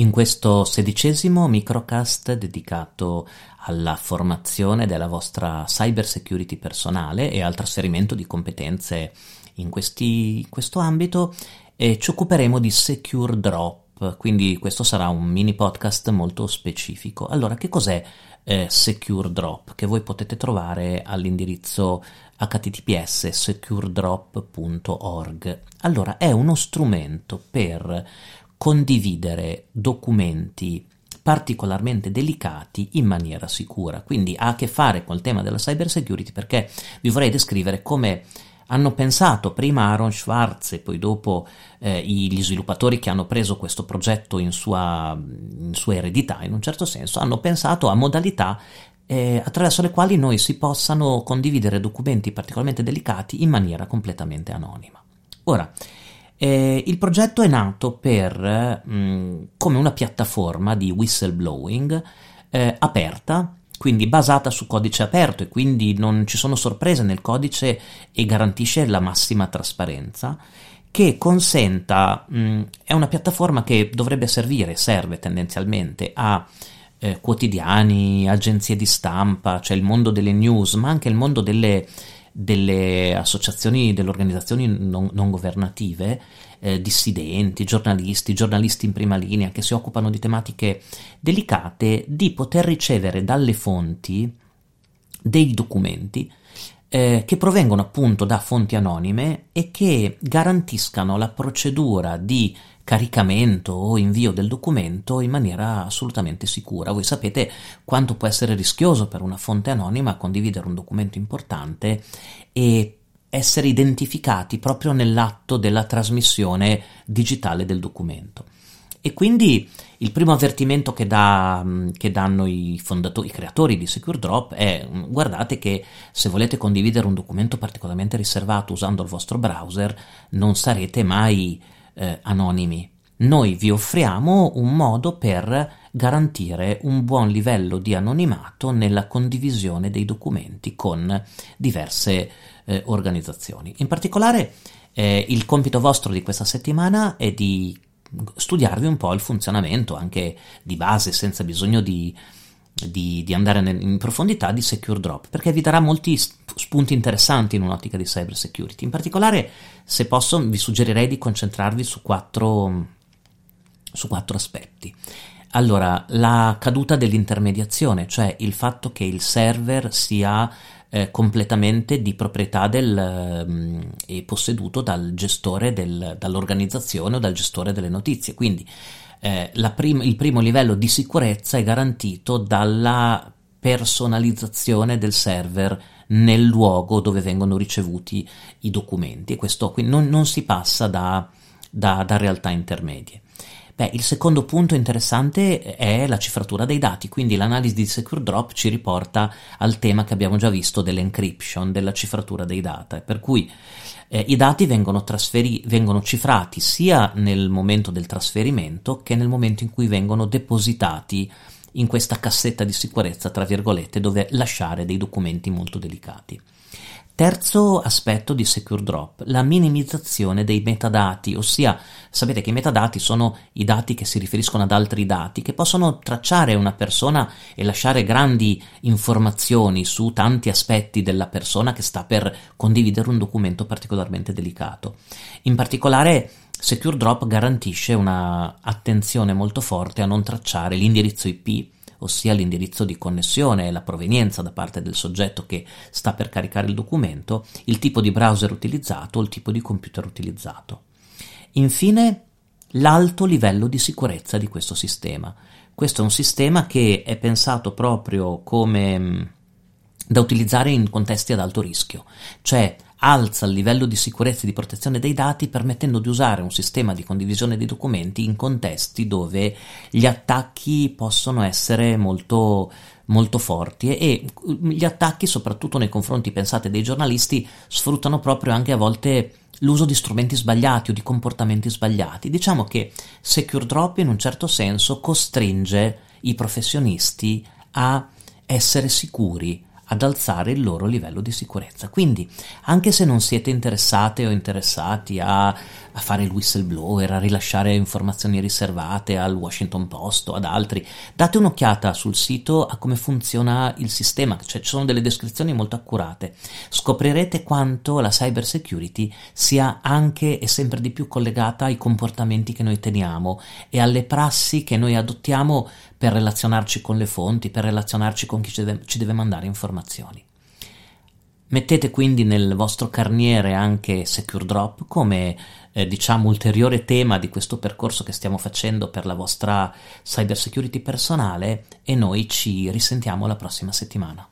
In questo sedicesimo microcast dedicato alla formazione della vostra cyber security personale e al trasferimento di competenze in, questi, in questo ambito, eh, ci occuperemo di Secure Drop, quindi questo sarà un mini podcast molto specifico. Allora, che cos'è eh, Secure Drop? Che voi potete trovare all'indirizzo https securedrop.org. Allora, è uno strumento per condividere documenti particolarmente delicati in maniera sicura. Quindi ha a che fare col tema della cyber security perché vi vorrei descrivere come hanno pensato prima Aaron Schwartz e poi dopo eh, gli sviluppatori che hanno preso questo progetto in sua, in sua eredità, in un certo senso, hanno pensato a modalità eh, attraverso le quali noi si possano condividere documenti particolarmente delicati in maniera completamente anonima. Ora, eh, il progetto è nato per, mh, mm, come una piattaforma di whistleblowing eh, aperta, quindi basata su codice aperto e quindi non ci sono sorprese nel codice e garantisce la massima trasparenza che consenta, mh, mm, è una piattaforma che dovrebbe servire, serve tendenzialmente a eh, quotidiani, agenzie di stampa, cioè il mondo delle news, ma anche il mondo delle delle associazioni, delle organizzazioni non, non governative, eh, dissidenti, giornalisti, giornalisti in prima linea che si occupano di tematiche delicate, di poter ricevere dalle fonti dei documenti eh, che provengono appunto da fonti anonime e che garantiscano la procedura di caricamento o invio del documento in maniera assolutamente sicura. Voi sapete quanto può essere rischioso per una fonte anonima condividere un documento importante e essere identificati proprio nell'atto della trasmissione digitale del documento. E quindi il primo avvertimento che, dà, che danno i, fondatori, i creatori di SecureDrop è guardate che se volete condividere un documento particolarmente riservato usando il vostro browser non sarete mai eh, anonimi. Noi vi offriamo un modo per garantire un buon livello di anonimato nella condivisione dei documenti con diverse eh, organizzazioni. In particolare eh, il compito vostro di questa settimana è di studiarvi un po' il funzionamento anche di base senza bisogno di, di, di andare in profondità di Secure Drop perché vi darà molti spunti interessanti in un'ottica di cyber security. In particolare, se posso, vi suggerirei di concentrarvi su quattro, su quattro aspetti. Allora, la caduta dell'intermediazione, cioè il fatto che il server sia eh, completamente di proprietà del, eh, e posseduto dal gestore del, dall'organizzazione o dal gestore delle notizie. Quindi eh, prim- il primo livello di sicurezza è garantito dalla personalizzazione del server nel luogo dove vengono ricevuti i documenti e questo quindi non, non si passa da, da, da realtà intermedie. Beh, il secondo punto interessante è la cifratura dei dati, quindi l'analisi di Secure Drop ci riporta al tema che abbiamo già visto dell'encryption, della cifratura dei dati, per cui eh, i dati vengono, trasferi- vengono cifrati sia nel momento del trasferimento che nel momento in cui vengono depositati in questa cassetta di sicurezza, tra virgolette, dove lasciare dei documenti molto delicati. Terzo aspetto di Secure Drop, la minimizzazione dei metadati, ossia sapete che i metadati sono i dati che si riferiscono ad altri dati, che possono tracciare una persona e lasciare grandi informazioni su tanti aspetti della persona che sta per condividere un documento particolarmente delicato. In particolare Secure Drop garantisce una attenzione molto forte a non tracciare l'indirizzo IP ossia l'indirizzo di connessione e la provenienza da parte del soggetto che sta per caricare il documento, il tipo di browser utilizzato o il tipo di computer utilizzato. Infine, l'alto livello di sicurezza di questo sistema. Questo è un sistema che è pensato proprio come da utilizzare in contesti ad alto rischio, cioè alza il livello di sicurezza e di protezione dei dati permettendo di usare un sistema di condivisione di documenti in contesti dove gli attacchi possono essere molto molto forti e gli attacchi soprattutto nei confronti pensate dei giornalisti sfruttano proprio anche a volte l'uso di strumenti sbagliati o di comportamenti sbagliati. Diciamo che Secure Drop in un certo senso costringe i professionisti a essere sicuri, ad alzare il loro livello di sicurezza. Quindi, anche se non siete interessate o interessati a, a fare il whistleblower, a rilasciare informazioni riservate al Washington Post o ad altri, date un'occhiata sul sito a come funziona il sistema, cioè ci sono delle descrizioni molto accurate. Scoprirete quanto la cyber security sia anche e sempre di più collegata ai comportamenti che noi teniamo e alle prassi che noi adottiamo per relazionarci con le fonti, per relazionarci con chi ci deve, ci deve mandare informazioni. Mettete quindi nel vostro carniere anche Secure Drop come eh, diciamo ulteriore tema di questo percorso che stiamo facendo per la vostra cyber security personale e noi ci risentiamo la prossima settimana.